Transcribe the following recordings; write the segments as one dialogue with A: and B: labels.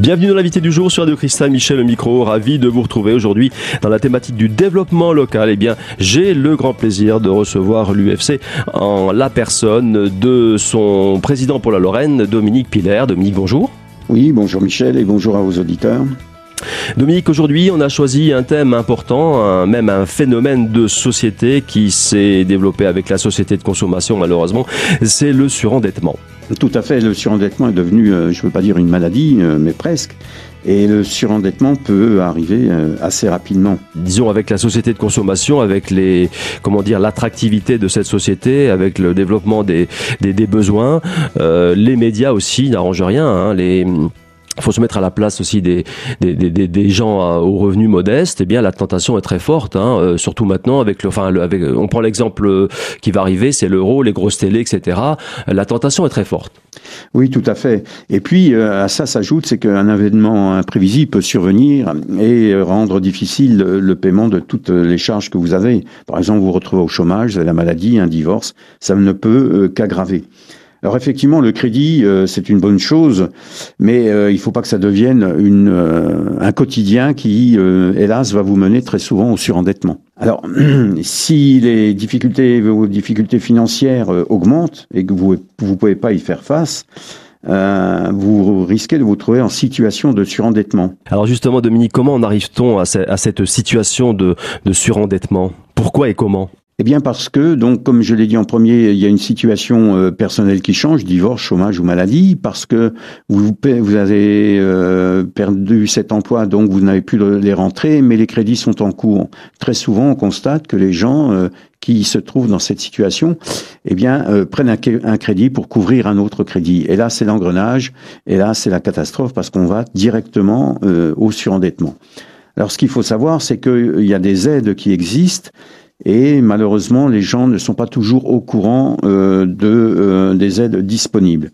A: Bienvenue dans l'invité du jour sur Radio Cristal, Michel micro, ravi de vous retrouver aujourd'hui dans la thématique du développement local. Eh bien, j'ai le grand plaisir de recevoir l'UFC en la personne de son président pour la Lorraine, Dominique Piller. Dominique, bonjour.
B: Oui, bonjour Michel et bonjour à vos auditeurs.
A: Dominique, aujourd'hui, on a choisi un thème important, même un phénomène de société qui s'est développé avec la société de consommation, malheureusement, c'est le surendettement.
B: Tout à fait, le surendettement est devenu, euh, je ne veux pas dire une maladie, euh, mais presque. Et le surendettement peut arriver euh, assez rapidement.
A: Disons avec la société de consommation, avec les comment dire l'attractivité de cette société, avec le développement des des, besoins, les médias aussi n'arrangent rien. Hein, les il faut se mettre à la place aussi des, des, des, des gens euh, aux revenus modestes. Eh bien, la tentation est très forte, hein, euh, surtout maintenant avec le, enfin, avec, on prend l'exemple euh, qui va arriver, c'est l'euro, les grosses télés, etc. La tentation est très forte.
B: Oui, tout à fait. Et puis à ça s'ajoute, c'est qu'un événement imprévisible peut survenir et rendre difficile le paiement de toutes les charges que vous avez. Par exemple, vous vous retrouvez au chômage, la maladie, un divorce, ça ne peut qu'aggraver. Alors effectivement, le crédit, euh, c'est une bonne chose, mais euh, il ne faut pas que ça devienne euh, un quotidien qui, hélas, va vous mener très souvent au surendettement. Alors, si les difficultés, vos difficultés financières augmentent et que vous ne pouvez pas y faire face, vous risquez de vous trouver en situation de surendettement.
A: Alors justement, Dominique, comment en arrive-t-on à, cette situation de surendettement? Pourquoi et comment?
B: Eh bien parce que, donc, comme je l'ai dit en premier, il y a une situation euh, personnelle qui change, divorce, chômage ou maladie, parce que vous, avez euh, perdu cet emploi, donc vous n'avez plus les rentrées, mais les crédits sont en cours. Très souvent, on constate que les gens euh, qui se trouvent dans cette situation, eh bien, prennent un, crédit pour couvrir un autre crédit. Et là, c'est l'engrenage, et là, c'est la catastrophe, parce qu'on va directement au surendettement. Alors, ce qu'il faut savoir, c'est qu'il y a des aides qui existent, et malheureusement, les gens ne sont pas toujours au courant euh, de, euh, des aides disponibles.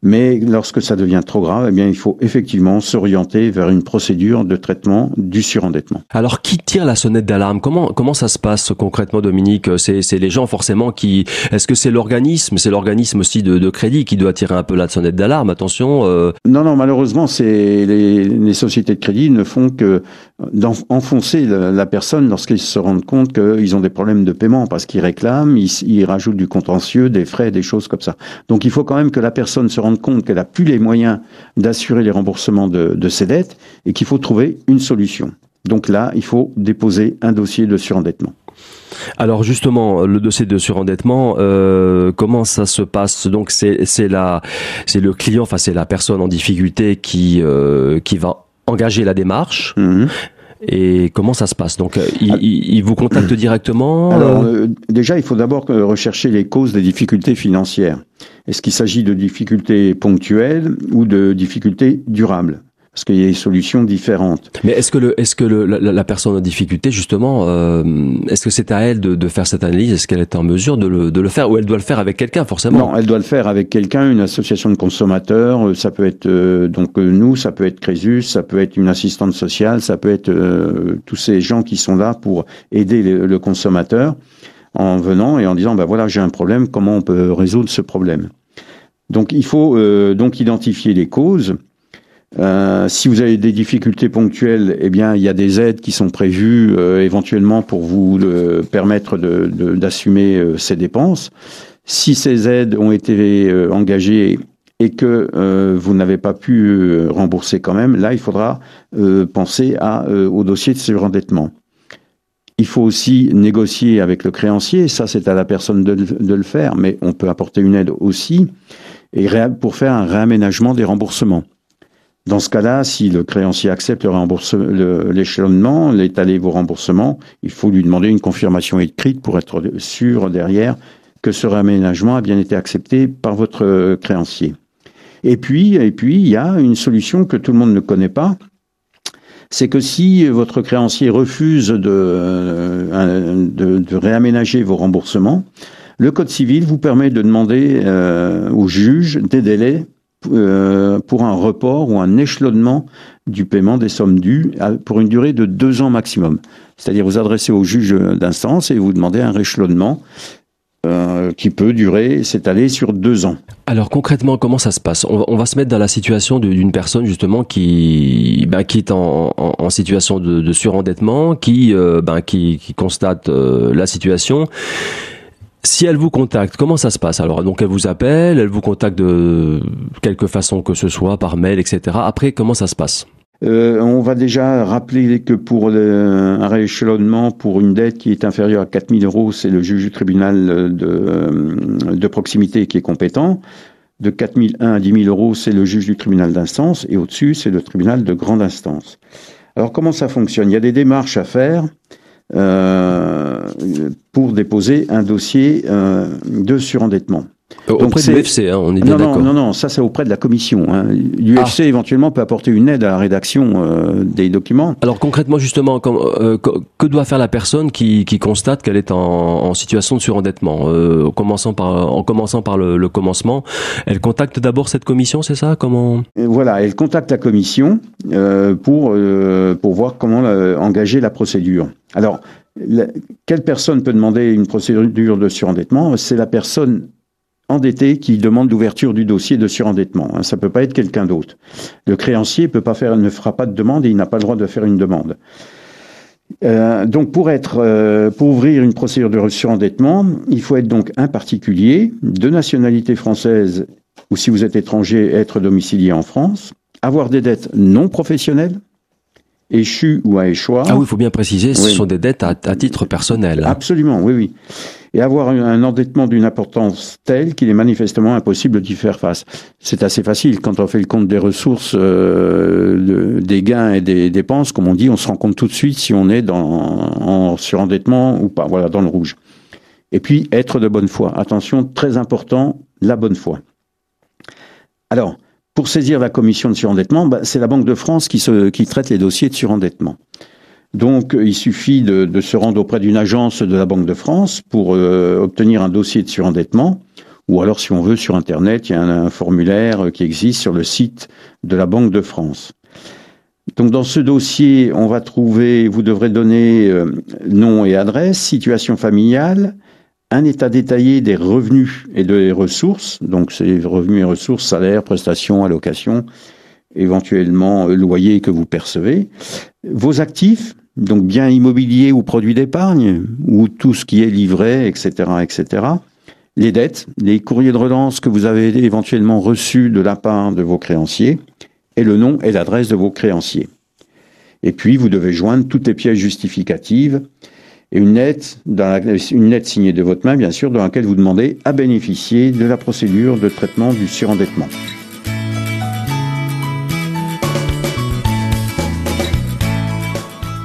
B: Mais lorsque ça devient trop grave, eh bien, il faut effectivement s'orienter vers une procédure de traitement du surendettement.
A: Alors, qui tire la sonnette d'alarme? Comment comment ça se passe concrètement, Dominique? C'est c'est les gens forcément qui. Est-ce que c'est l'organisme? C'est l'organisme aussi de, de, crédit qui doit tirer un peu la sonnette d'alarme. Attention. Euh...
B: Non, non. Malheureusement, c'est les, les sociétés de crédit ne font que d'enfoncer la, personne lorsqu'ils se rendent compte qu'ils ont des problèmes de paiement parce qu'ils réclament, ils, ils, rajoutent du contentieux, des frais, des choses comme ça. Donc il faut quand même que la personne se rende compte qu'elle n'a plus les moyens d'assurer les remboursements de, de ses dettes et qu'il faut trouver une solution. Donc là, il faut déposer un dossier de surendettement.
A: Alors justement, le dossier de surendettement, euh, comment ça se passe? Donc c'est c'est la c'est le client, enfin c'est la personne en difficulté qui euh, qui va engager la démarche. Mhm. Et comment ça se passe Donc, euh, il, vous contacte directement
B: Alors, euh euh, déjà, il faut d'abord rechercher les causes des difficultés financières. Est-ce qu'il s'agit de difficultés ponctuelles ou de difficultés durables? Parce qu'il y a des solutions différentes.
A: Mais est-ce que, le, est-ce que le, la, personne en difficulté, justement, euh, est-ce que c'est à elle de, de faire cette analyse? Est-ce qu'elle est en mesure de le, de le faire? Ou elle doit le faire avec quelqu'un, forcément?
B: Non, elle doit le faire avec quelqu'un, une association de consommateurs, euh, ça peut être euh, donc nous, ça peut être Crésus, ça peut être une assistante sociale, ça peut être tous ces gens qui sont là pour aider le, le consommateur en venant et en disant, ben voilà, j'ai un problème, comment on peut résoudre ce problème? Donc il faut donc identifier les causes euh, si vous avez des difficultés ponctuelles, eh bien, il y a des aides qui sont prévues euh, éventuellement pour vous euh, permettre d'assumer de, ces dépenses. Si ces aides ont été engagées et que vous n'avez pas pu rembourser quand même, là, il faudra penser à, au dossier de surendettement. Il faut aussi négocier avec le créancier, ça c'est à la personne de, de, le faire, mais on peut apporter une aide aussi, et pour faire un réaménagement des remboursements. Dans ce cas-là, si le créancier accepte l'échelonnement, l'étaler vos remboursements, il faut lui demander une confirmation écrite pour être sûr derrière que ce réaménagement a bien été accepté par votre créancier. Et puis, et puis, il y a une solution que tout le monde ne connaît pas. C'est que si votre créancier refuse de, euh, de, réaménager vos remboursements, le Code civil vous permet de demander euh, au juge des délais euh, pour un report ou un échelonnement du paiement des sommes dues pour une durée de deux ans maximum. C'est-à-dire vous adressez au juge d'instance et vous demandez un échelonnement euh, qui peut durer, s'étaler sur deux ans.
A: Alors concrètement, comment ça se passe? On va, se mettre dans la situation d'une personne justement qui, ben, qui est en, situation de, surendettement, qui, euh, ben, qui, constate euh, la situation. Si elle vous contacte, comment ça se passe Alors? Donc elle vous appelle, elle vous contacte de quelque façon que ce soit, par mail, etc. Après, comment ça se passe?
B: Euh, on va déjà rappeler que pour un rééchelonnement pour une dette qui est inférieure à 4 000 euros, c'est le juge du tribunal de, euh, de proximité qui est compétent. De 4 001 à 10 000 euros, c'est le juge du tribunal d'instance. Et au-dessus, c'est le tribunal de grande instance. Alors comment ça fonctionne? Il y a des démarches à faire. Euh, pour déposer un dossier euh, de surendettement.
A: Auprès de l'UFC, hein, on est bien d'accord.
B: Non, non, non, ça c'est auprès de la commission. Hein. L'UFC ah. éventuellement peut apporter une aide à la rédaction euh, des documents.
A: Alors concrètement, justement, euh, que doit faire la personne qui, qui constate qu'elle est en, en, situation de surendettement euh, en commençant par, en commençant par le, le commencement, elle contacte d'abord cette commission, c'est ça? Comment?
B: Voilà, elle contacte la commission euh, pour, pour voir comment engager la procédure. Alors, quelle personne peut demander une procédure de surendettement? C'est la personne endetté qui demande l'ouverture du dossier de surendettement. Hein. Ça peut pas être quelqu'un d'autre. Le créancier ne fera pas de demande et il n'a pas le droit de faire une demande. Euh, donc pour être, euh, pour ouvrir une procédure de surendettement, il faut être donc un particulier de nationalité française ou si vous êtes étranger, être domicilié en France, avoir des dettes non professionnelles, échues ou à échoir.
A: Ah oui, il faut bien préciser, ce sont des dettes à, à titre personnel.
B: Absolument, oui, oui et avoir un endettement d'une importance telle qu'il est manifestement impossible d'y faire face. C'est assez facile quand on fait le compte des ressources, euh, des gains et des dépenses, comme on dit, on se rend compte tout de suite si on est dans, en surendettement ou pas, voilà, dans le rouge. Et puis, être de bonne foi. Attention, très important, la bonne foi. Alors, pour saisir la commission de surendettement, bah, c'est la Banque de France qui, traite les dossiers de surendettement. Donc, il suffit de, se rendre auprès d'une agence de la Banque de France pour euh, obtenir un dossier de surendettement. Ou alors, si on veut, sur Internet, il y a un, formulaire qui existe sur le site de la Banque de France. Donc, dans ce dossier, on va trouver, vous devrez donner euh, nom et adresse, situation familiale, un état détaillé des revenus et des ressources, donc c'est revenus et ressources, salaires, prestations, allocations, éventuellement euh, loyer que vous percevez, vos actifs, donc biens immobiliers ou produits d'épargne, ou tout ce qui est livré, etc., etc., les dettes, les courriers de relance que vous avez éventuellement reçus de la part de vos créanciers, et le nom et l'adresse de vos créanciers. Et puis, vous devez joindre toutes les pièces justificatives et une lettre, une lettre signée de votre main, bien sûr, dans laquelle vous demandez à bénéficier de la procédure de traitement du surendettement.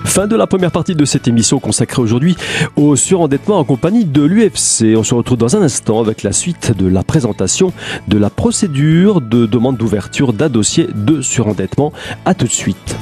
A: Fin de la première partie de cette émission consacrée aujourd'hui au surendettement en compagnie de l'UFC. On se retrouve dans un instant avec la suite de la présentation de la procédure de demande d'ouverture d'un dossier de surendettement. A tout de suite.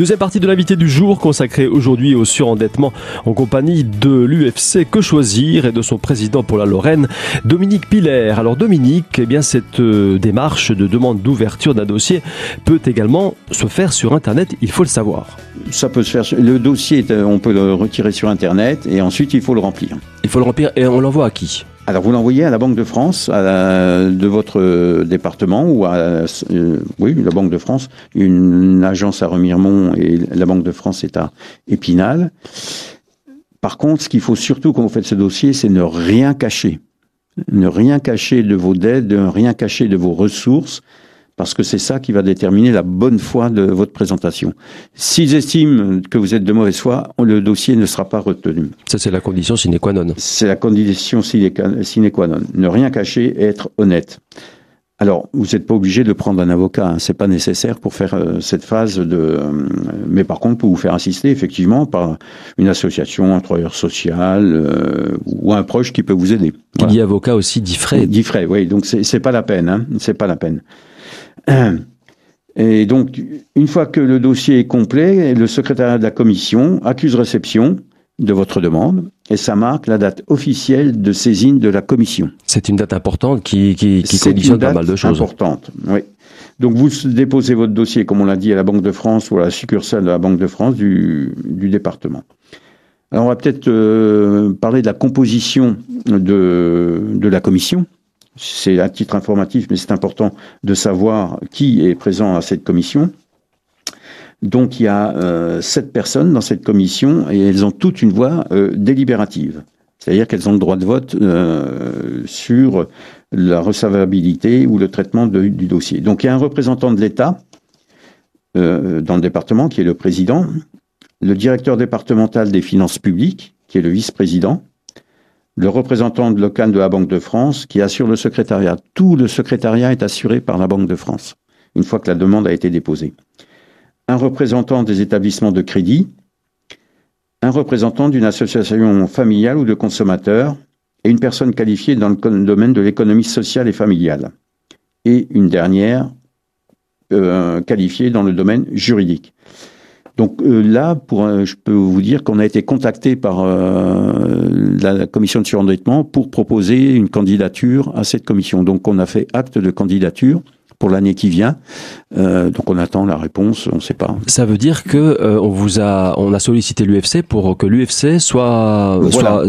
A: Deuxième partie de l'invité du jour consacrée aujourd'hui au surendettement en compagnie de l'UFC Que Choisir et de son président pour la Lorraine, Dominique Piller. Alors Dominique, eh bien cette euh, démarche de demande d'ouverture d'un dossier peut également se faire sur Internet, il faut le savoir.
B: Ça peut se faire. Le dossier, on peut le retirer sur Internet et ensuite il faut le remplir.
A: Il faut le remplir et on l'envoie à qui?
B: Alors vous l'envoyez à la Banque de France, à de votre département ou à euh, oui la Banque de France, une, agence à Remiremont et la Banque de France est à Épinal. Par contre, ce qu'il faut surtout quand vous faites ce dossier, c'est ne rien cacher, ne rien cacher de vos dettes, ne rien cacher de vos ressources, parce que c'est ça qui va déterminer la bonne foi de votre présentation. S'ils estiment que vous êtes de mauvaise foi, le dossier ne sera pas retenu.
A: Ça, c'est la condition sine qua non.
B: C'est la condition sine qua non. Ne rien cacher et être honnête. Alors, vous n'êtes pas obligé de prendre un avocat, hein. c'est pas nécessaire pour faire euh, cette phase de. Euh, mais par contre, pour vous faire assister effectivement par une association, un travailleur social euh, ou un proche qui peut vous aider.
A: Qui dit avocat aussi dit frais.
B: Dit frais, oui. Donc c'est pas la peine, hein, c'est pas la peine. Et donc, une fois que le dossier est complet, le secrétariat de la commission accuse réception de votre demande et ça marque la date officielle de saisine de la commission.
A: C'est une date importante qui, qui, qui conditionne pas mal de choses.
B: importante, oui. Donc vous déposez votre dossier, comme on l'a dit, à la Banque de France ou à la succursale de la Banque de France du, du département. Alors on va peut-être euh, parler de la composition de, de la commission. C'est à titre informatif, mais c'est important de savoir qui est présent à cette commission. Donc il y a euh, sept personnes dans cette commission et elles ont toutes une voix euh, délibérative. C'est-à-dire qu'elles ont le droit de vote euh, sur la recevabilité ou le traitement du dossier. Donc il y a un représentant de l'État dans le département qui est le président, le directeur départemental des finances publiques qui est le vice-président, le représentant local de la Banque de France qui assure le secrétariat. Tout le secrétariat est assuré par la Banque de France une fois que la demande a été déposée un représentant des établissements de crédit, un représentant d'une association familiale ou de consommateurs et une personne qualifiée dans le domaine de l'économie sociale et familiale. Et une dernière euh, qualifiée dans le domaine juridique. Donc euh, là, euh, je peux vous dire qu'on a été contacté par la commission de surendettement pour proposer une candidature à cette commission. Donc on a fait acte de candidature pour l'année qui vient. Euh, donc on attend la réponse, on ne sait pas.
A: Ça veut dire que euh, on vous a, on a sollicité l'UFC pour que l'UFC soit, soit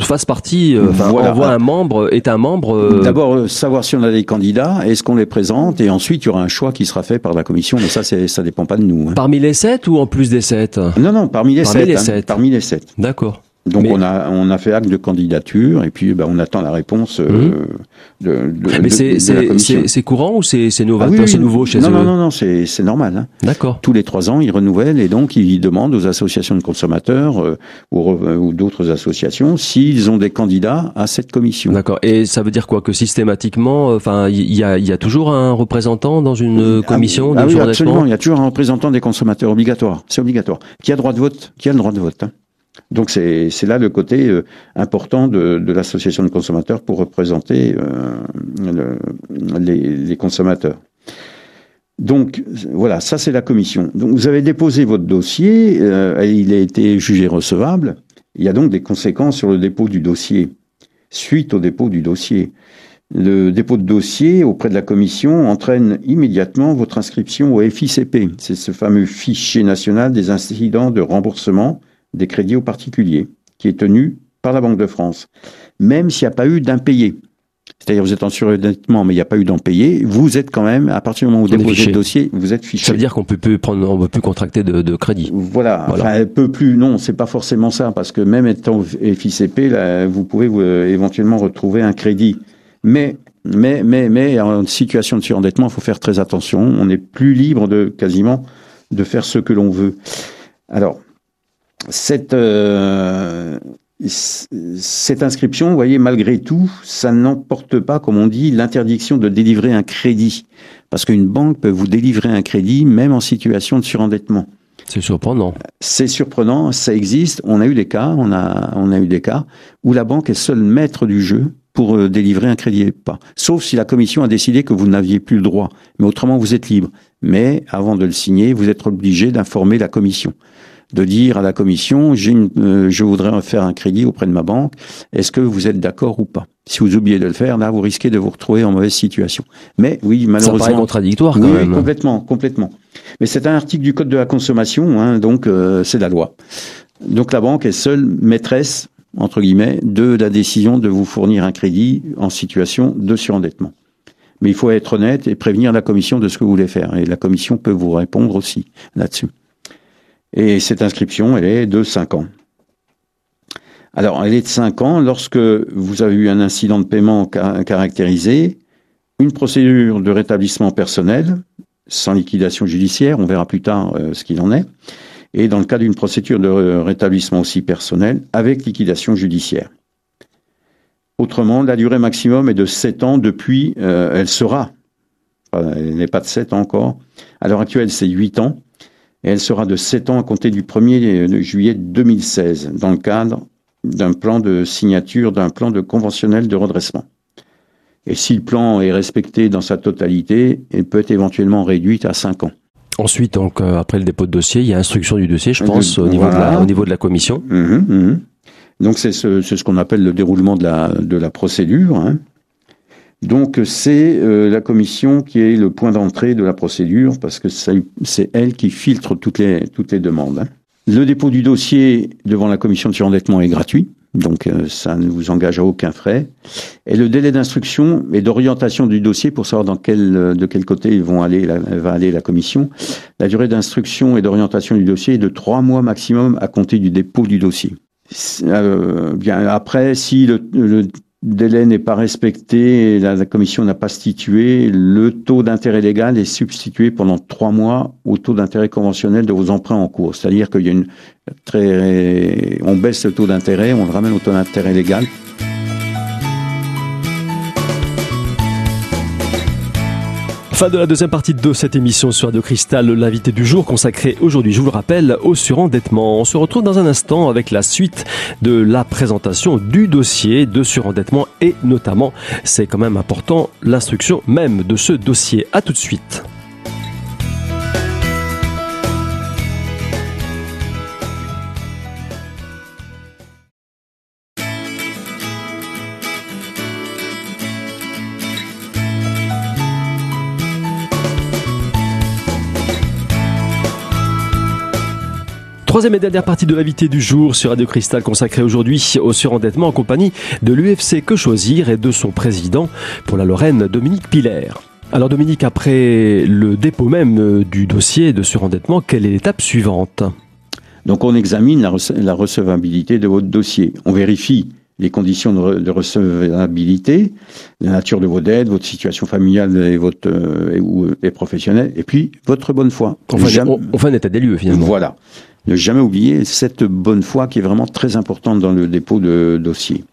A: fasse partie, euh, enfin envoie un membre, est un membre.
B: Euh, D'abord savoir si on a des candidats, est-ce qu'on les présente, et ensuite il y aura un choix qui sera fait par la commission. Mais ça, ça dépend pas de nous.
A: Hein. Parmi les sept ou en plus des sept?
B: Non, non, parmi les parmi sept. Les hein, parmi les sept.
A: D'accord.
B: Donc on a on a fait acte de candidature et puis ben, on attend la réponse euh, mhm. de, de,
A: Mais c'est courant ou c'est c'est nouveau, ah nouveau chez
B: non,
A: eux
B: Non non non c'est c'est normal. Hein.
A: D'accord.
B: Tous les trois ans ils renouvellent et donc ils demandent aux associations de consommateurs euh, ou, ou d'autres associations s'ils ont des candidats à cette commission.
A: D'accord. Et ça veut dire quoi? Que systématiquement, euh, enfin il y a il y a toujours un représentant dans une ah commission
B: ah, oui absolument. Il y a toujours un représentant des consommateurs obligatoire. C'est obligatoire. Qui a droit de vote? Qui a le droit de vote hein? Donc c'est là le côté euh, important de, de l'association de consommateurs pour représenter euh, les, les, consommateurs. Donc voilà, ça c'est la commission. Donc vous avez déposé votre dossier, euh, il a été jugé recevable. Il y a donc des conséquences sur le dépôt du dossier. Suite au dépôt du dossier, le dépôt de dossier auprès de la commission entraîne immédiatement votre inscription au FICP. C'est ce fameux fichier national des incidents de remboursement des crédits aux particuliers, qui est tenu par la Banque de France, même s'il n'y a pas eu d'impayé. C'est-à-dire vous êtes en surendettement, mais il n'y a pas eu d'impayé. Vous êtes quand même, à partir du moment où vous déposez le dossier, vous êtes fiché.
A: Ça veut dire qu'on peut plus prendre, on peut plus contracter de, de crédit.
B: Voilà. voilà. Enfin, peut plus. Non, c'est pas forcément ça, parce que même étant FICP, là, vous pouvez vous, euh, éventuellement retrouver un crédit. Mais mais, mais, mais, en situation de surendettement, il faut faire très attention. On n'est plus libre de quasiment de faire ce que l'on veut. Alors, cette, euh, cette inscription, vous voyez, malgré tout, ça n'emporte pas, comme on dit, l'interdiction de délivrer un crédit. Parce qu'une banque peut vous délivrer un crédit même en situation de surendettement.
A: C'est surprenant.
B: C'est surprenant, ça existe. On a eu des cas, on a, on a eu des cas où la banque est seule maître du jeu pour euh, délivrer un crédit pas. Sauf si la commission a décidé que vous n'aviez plus le droit. Mais autrement, vous êtes libre. Mais avant de le signer, vous êtes obligé d'informer la commission de dire à la commission, une, euh, je voudrais faire un crédit auprès de ma banque, est-ce que vous êtes d'accord ou pas? Si vous oubliez de le faire, là, vous risquez de vous retrouver en mauvaise situation. Mais oui, malheureusement... Ça
A: paraît contradictoire quand même.
B: Oui, complètement, complètement. Mais c'est un article du Code de la consommation, hein, donc euh, c'est la loi. Donc la banque est seule maîtresse, entre guillemets, de la décision de vous fournir un crédit en situation de surendettement. Mais il faut être honnête et prévenir la commission de ce que vous voulez faire. Et la commission peut vous répondre aussi là-dessus. Et cette inscription, elle est de 5 ans. Alors, elle est de 5 ans lorsque vous avez eu un incident de paiement caractérisé, une procédure de rétablissement personnel, sans liquidation judiciaire, on verra plus tard euh, ce qu'il en est, et dans le cas d'une procédure de rétablissement aussi personnel, avec liquidation judiciaire. Autrement, la durée maximum est de 7 ans depuis, euh, elle sera, elle n'est pas de 7 ans encore, à l'heure actuelle c'est 8 ans, et elle sera de 7 ans à compter du 1er juillet 2016, dans le cadre d'un plan de signature d'un plan de conventionnel de redressement. Et si le plan est respecté dans sa totalité, il peut être éventuellement réduite à 5 ans.
A: Ensuite, donc, euh, après le dépôt de dossier, il y a instruction du dossier, je pense, au, niveau de la, au niveau de la commission.
B: Mhm, mhm. Donc c'est ce, ce qu'on appelle le déroulement de la, de la procédure. Hein. Donc c'est euh, la commission qui est le point d'entrée de la procédure parce que c'est elle qui filtre toutes les, toutes les demandes. Hein. Le dépôt du dossier devant la commission de surendettement est gratuit, donc euh, ça ne vous engage à aucun frais. Et le délai d'instruction et d'orientation du dossier pour savoir dans quel, de quel côté vont aller, va aller la commission, la durée d'instruction et d'orientation du dossier est de trois mois maximum à compter du dépôt du dossier. Euh, bien après, si le, le délai n'est pas respecté la, commission n'a passtitué, le taux d'intérêt légal est substitué pendant trois mois au taux d'intérêt conventionnel de vos emprunts en cours. C'est-à-dire qu'il y a une très, on baisse le taux d'intérêt, on le ramène au taux d'intérêt légal
A: Fin de la deuxième partie de cette émission sur Radio Cristal, l'invité du jour consacré aujourd'hui, je vous le rappelle, au surendettement. On se retrouve dans un instant avec la suite de la présentation du dossier de surendettement et notamment, c'est quand même important, l'instruction même de ce dossier. À tout de suite. Troisième et dernière partie de l'invité du jour sur Radio Cristal consacrée aujourd'hui au surendettement en compagnie de l'UFC Que Choisir et de son président pour la Lorraine, Dominique Piller. Alors Dominique, après le dépôt même du dossier de surendettement, quelle est l'étape suivante?
B: Donc on examine la, recevabilité de votre dossier. On vérifie les conditions de, recevabilité, la nature de vos dettes, votre situation familiale et votre euh, ou, et professionnelle, et puis votre bonne foi.
A: Enfin, enfin un état des lieux finalement.
B: Voilà ne jamais oublier cette bonne foi qui est vraiment très importante dans le dépôt de dossier.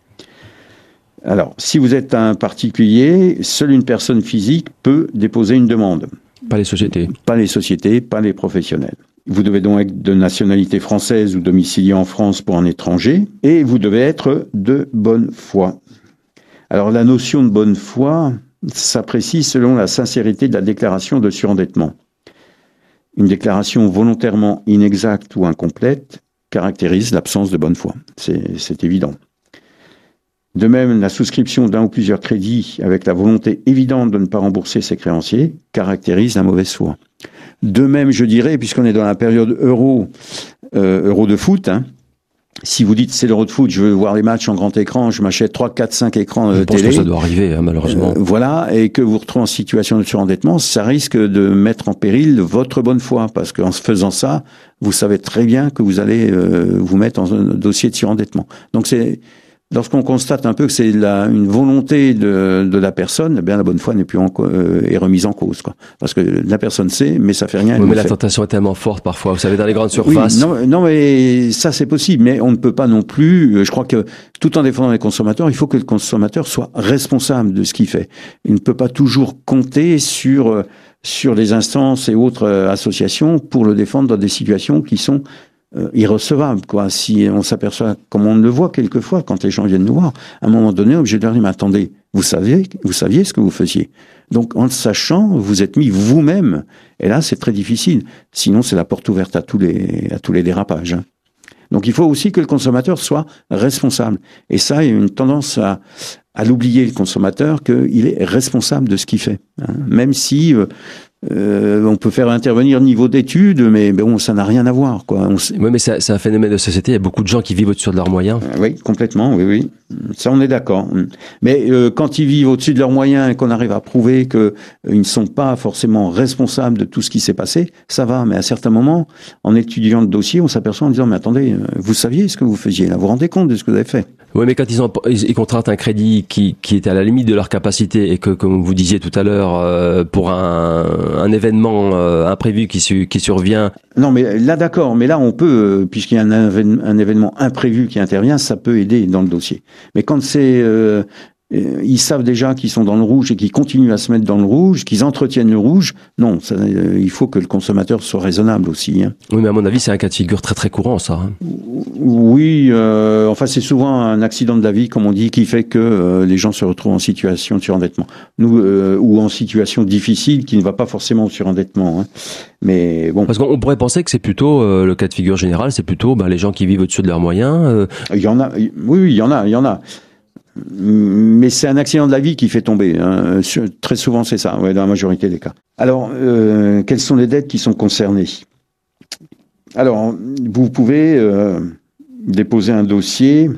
B: Alors, si vous êtes un particulier, seule une personne physique peut déposer une demande.
A: Pas les sociétés.
B: Pas les sociétés, pas les professionnels. Vous devez donc être de nationalité française ou domicilié en France pour un étranger, et vous devez être de bonne foi. Alors la notion de bonne foi s'apprécie selon la sincérité de la déclaration de surendettement. Une déclaration volontairement inexacte ou incomplète caractérise l'absence de bonne foi. C'est évident. De même, la souscription d'un ou plusieurs crédits avec la volonté évidente de ne pas rembourser ses créanciers caractérise la mauvaise foi. De même, je dirais, puisqu'on est dans la période euro, euh, de foot, hein, si vous dites c'est l'euro de foot, je veux voir les matchs en grand écran, je m'achète 3, 4, 5 écrans télé.
A: Que ça doit arriver, hein, malheureusement.
B: Euh, voilà, et que vous vous retrouvez en situation de surendettement, ça risque de mettre en péril votre bonne foi, parce qu'en faisant ça, vous savez très bien que vous allez euh, vous mettre dans un dossier de surendettement. Donc c'est Lorsqu'on constate un peu que c'est une volonté de, de, la personne, eh bien la bonne foi n'est plus en, euh, est remise en cause, quoi. Parce que la personne sait, mais ça fait rien.
A: Oui, mais la tentation est tellement forte parfois. Vous savez, dans les grandes surfaces.
B: Oui, non, non, mais ça c'est possible, mais on ne peut pas non plus. Euh, je crois que tout en défendant les consommateurs, il faut que le consommateur soit responsable de ce qu'il fait. Il ne peut pas toujours compter sur euh, sur les instances et autres associations pour le défendre dans des situations qui sont euh, irrecevable. Quoi. Si on s'aperçoit, comme on le voit quelquefois quand les gens viennent nous voir, à un moment donné, obligé de dire, mais attendez, vous saviez, vous saviez ce que vous faisiez. Donc, en le sachant, vous êtes mis vous-même. Et là, c'est très difficile. Sinon, c'est la porte ouverte à tous les, à tous les dérapages. Hein. Donc, il faut aussi que le consommateur soit responsable. Et ça, il y a une tendance à, à l'oublier, le consommateur, qu'il est responsable de ce qu'il fait. Hein. Même si euh, euh, on peut faire intervenir niveau d'études, mais bon, ça n'a rien à voir. Quoi.
A: Oui, mais c'est un phénomène de société. Il y a beaucoup de gens qui vivent au-dessus de leurs moyens.
B: Euh, oui, complètement, oui, oui. Ça, on est d'accord. Mais euh, quand ils vivent au-dessus de leurs moyens et qu'on arrive à prouver qu'ils ne sont pas forcément responsables de tout ce qui s'est passé, ça va. Mais à certains moments, en étudiant le dossier, on s'aperçoit en disant, mais attendez, vous saviez ce que vous faisiez, là, vous vous rendez compte de ce que vous avez fait?
A: Oui, mais quand ils, ont, ils, contractent un crédit qui, qui est à la limite de leur capacité et que, comme vous disiez tout à l'heure, euh, pour un, un événement euh, imprévu qui, qui survient.
B: Non, mais là, d'accord. Mais là, on peut, euh, puisqu'il y a un, un, événement imprévu qui intervient, ça peut aider dans le dossier. Mais quand c'est euh, ils savent déjà qu'ils sont dans le rouge et qu'ils continuent à se mettre dans le rouge, qu'ils entretiennent le rouge. Non, euh, il faut que le consommateur soit raisonnable aussi. Hein.
A: Oui, mais à mon avis, c'est un cas de figure très très courant, ça. Hein.
B: Oui, euh, enfin c'est souvent un accident de la vie, comme on dit, qui fait que euh, les gens se retrouvent en situation de surendettement, nous euh, ou en situation difficile qui ne va pas forcément au surendettement. Hein. Mais bon.
A: Parce qu'on pourrait penser que c'est plutôt le cas de figure général, c'est plutôt ben, les gens qui vivent au-dessus de leurs moyens.
B: Il y en a, oui, oui, il y en a, il y en a. Mais c'est un accident de la vie qui fait tomber. Hein. Très souvent, c'est ça, ouais, dans la majorité des cas. Alors, quelles sont les dettes qui sont concernées? Alors, vous pouvez euh, déposer un dossier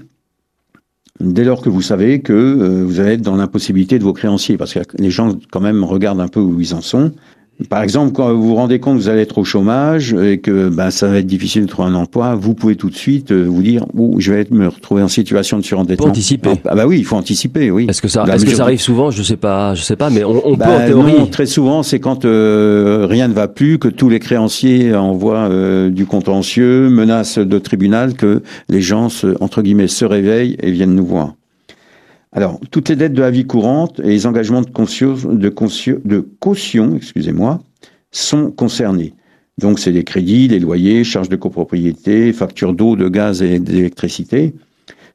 B: dès lors que vous savez que euh, vous allez être dans l'impossibilité de vos créanciers, parce que les gens quand même regardent un peu où ils en sont. Par exemple, quand vous vous rendez compte que vous allez être au chômage et que ben, ça va être difficile de trouver un emploi, vous pouvez tout de suite euh, vous dire oh, je vais me retrouver en situation de surendettement.
A: Faut anticiper.
B: Ah bah oui, il faut anticiper, oui.
A: Est-ce que ça, est-ce que ça arrive souvent? Je sais pas, je sais pas, mais on, on peut en théorie.
B: non, très souvent, c'est quand euh, rien ne va plus, que tous les créanciers envoient euh, du contentieux, menacent de tribunal, que les gens, se, entre guillemets, se réveillent et viennent nous voir. Alors, toutes les dettes de la vie courante et les engagements de, caution, excusez-moi, sont concernés. Donc, c'est les crédits, les loyers, charges de copropriété, factures d'eau, de gaz et d'électricité.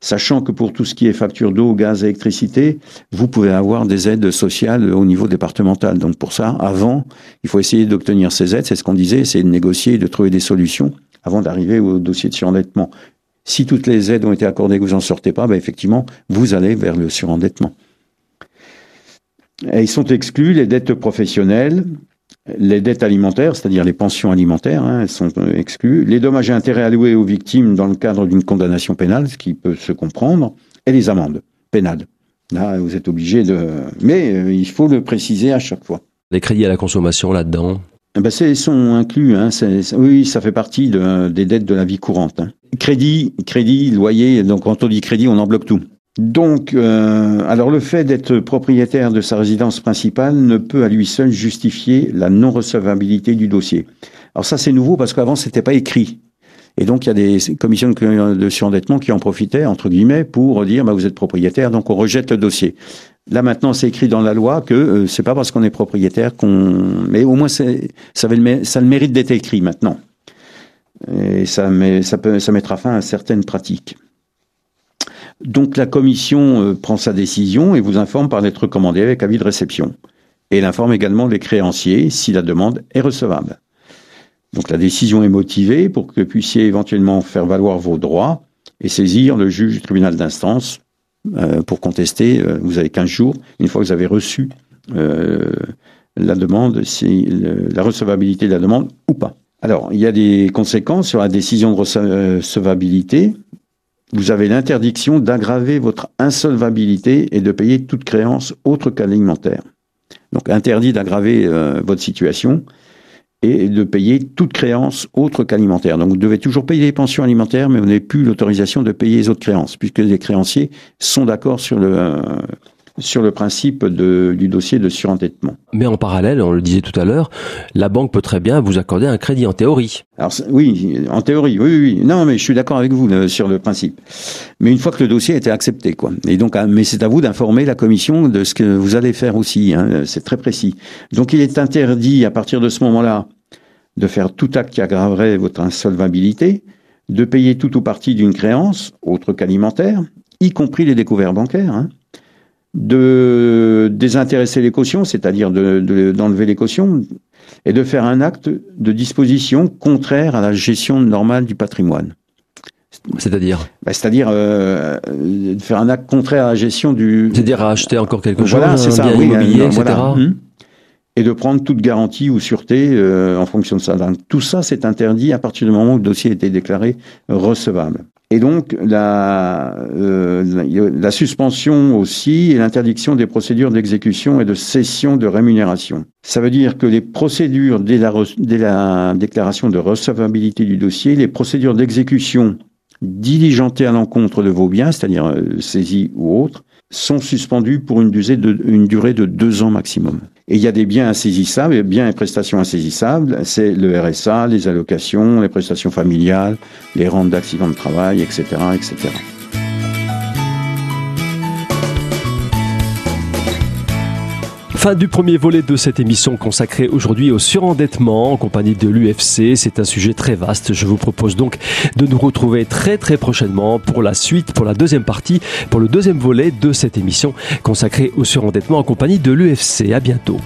B: Sachant que pour tout ce qui est facture d'eau, gaz et électricité, vous pouvez avoir des aides sociales au niveau départemental. Donc pour ça, avant, il faut essayer d'obtenir ces aides. C'est ce qu'on disait, essayer de négocier, de trouver des solutions avant d'arriver au dossier de surendettement. Si toutes les aides ont été accordées et que vous n'en sortez pas, ben effectivement, vous allez vers le surendettement. Et ils sont exclus les dettes professionnelles, les dettes alimentaires, c'est-à-dire les pensions alimentaires, hein, elles sont exclues, les dommages et intérêts alloués aux victimes dans le cadre d'une condamnation pénale, ce qui peut se comprendre, et les amendes pénales. Là, vous êtes obligé de... Mais euh, il faut le préciser à chaque fois.
A: Les crédits à la consommation là-dedans
B: eh ben, c'est sont inclus. Hein, oui, ça fait partie de- des dettes de la vie courante. hein. Crédit, crédit, loyer. Donc quand on dit crédit, on en bloque tout. Donc, euh, alors le fait d'être propriétaire de sa résidence principale ne peut à lui seul justifier la non-recevabilité du dossier. Alors ça, c'est nouveau parce qu'avant, c'était pas écrit. Et donc, il y a des commissions de de surendettement qui en profitaient, entre guillemets, pour dire, bah, vous êtes propriétaire, donc on rejette le dossier. Là, maintenant, c'est écrit dans la loi que euh, c'est pas parce qu'on est propriétaire qu'on... Mais au moins, ça, le ça le mérite d'être écrit maintenant. Et ça, met, ça, mettra fin à certaines pratiques. Donc la commission euh, prend sa décision et vous informe par lettre recommandée avec avis de réception. Et elle informe également les créanciers si la demande est recevable. Donc la décision est motivée pour que vous puissiez éventuellement faire valoir vos droits et saisir le juge du tribunal d'instance euh, pour contester. euh, vous avez 15 jours, une fois que vous avez reçu la demande, si la recevabilité de la demande ou pas. Alors, il y a des conséquences sur la décision de recevabilité. Vous avez l'interdiction d'aggraver votre insolvabilité et de payer toute créance autre qu'alimentaire. Donc, interdit d'aggraver euh, votre situation et de payer toute créance autre qu'alimentaire. Donc, vous devez toujours payer les pensions alimentaires, mais vous n'avez plus l'autorisation de payer les autres créances, puisque les créanciers sont d'accord sur le, euh, sur le principe de, du dossier de surendettement.
A: Mais en parallèle, on le disait tout à l'heure, la banque peut très bien vous accorder un crédit en théorie.
B: Alors oui, en théorie, oui, oui. Non, mais je suis d'accord avec vous le- sur le principe. Mais une fois que le dossier a été accepté, quoi. Et donc, ah, mais c'est à vous d'informer la commission de ce que vous allez faire aussi. Hein, c'est très précis. Donc, il est interdit à partir de ce moment-là de faire tout acte qui aggraverait votre insolvabilité, de payer tout ou partie d'une créance autre qu'alimentaire, y compris les découverts bancaires. Hein, de désintéresser les cautions, c'est-à-dire de- de- d'enlever les cautions, et de faire un acte de disposition contraire à la gestion normale du patrimoine.
A: C'est-à-dire
B: Bah, C'est-à-dire euh, de faire un acte contraire à la gestion du...
A: C'est-à-dire à acheter encore quelque chose,
B: Voilà, c'est
A: un
B: ça,
A: bien
B: oui,
A: immobilier,
B: euh,
A: etc.
B: voilà. Hum. Et de prendre toute garantie ou sûreté euh, en fonction de ça. Donc, tout ça, c'est interdit à partir du moment où le dossier a été déclaré recevable. Et donc, la, euh, la, suspension aussi et l'interdiction des procédures d'exécution et de cession de rémunération. Ça veut dire que les procédures dès la, déclaration de recevabilité du dossier, les procédures d'exécution diligentées à l'encontre de vos biens, c'est-à-dire euh, saisie ou autres, sont suspendues pour une durée, de, une durée de deux ans maximum. Et il y a des biens insaisissables, et biens et prestations insaisissables, c'est le RSA, les allocations, les prestations familiales, les rentes d'accident de travail, etc., etc.
A: Fin du premier volet de cette émission consacrée aujourd'hui au surendettement en compagnie de l'UFC. C'est un sujet très vaste. Je vous propose donc de nous retrouver très très prochainement pour la suite, pour la deuxième partie, pour le deuxième volet de cette émission consacrée au surendettement en compagnie de l'UFC. À bientôt.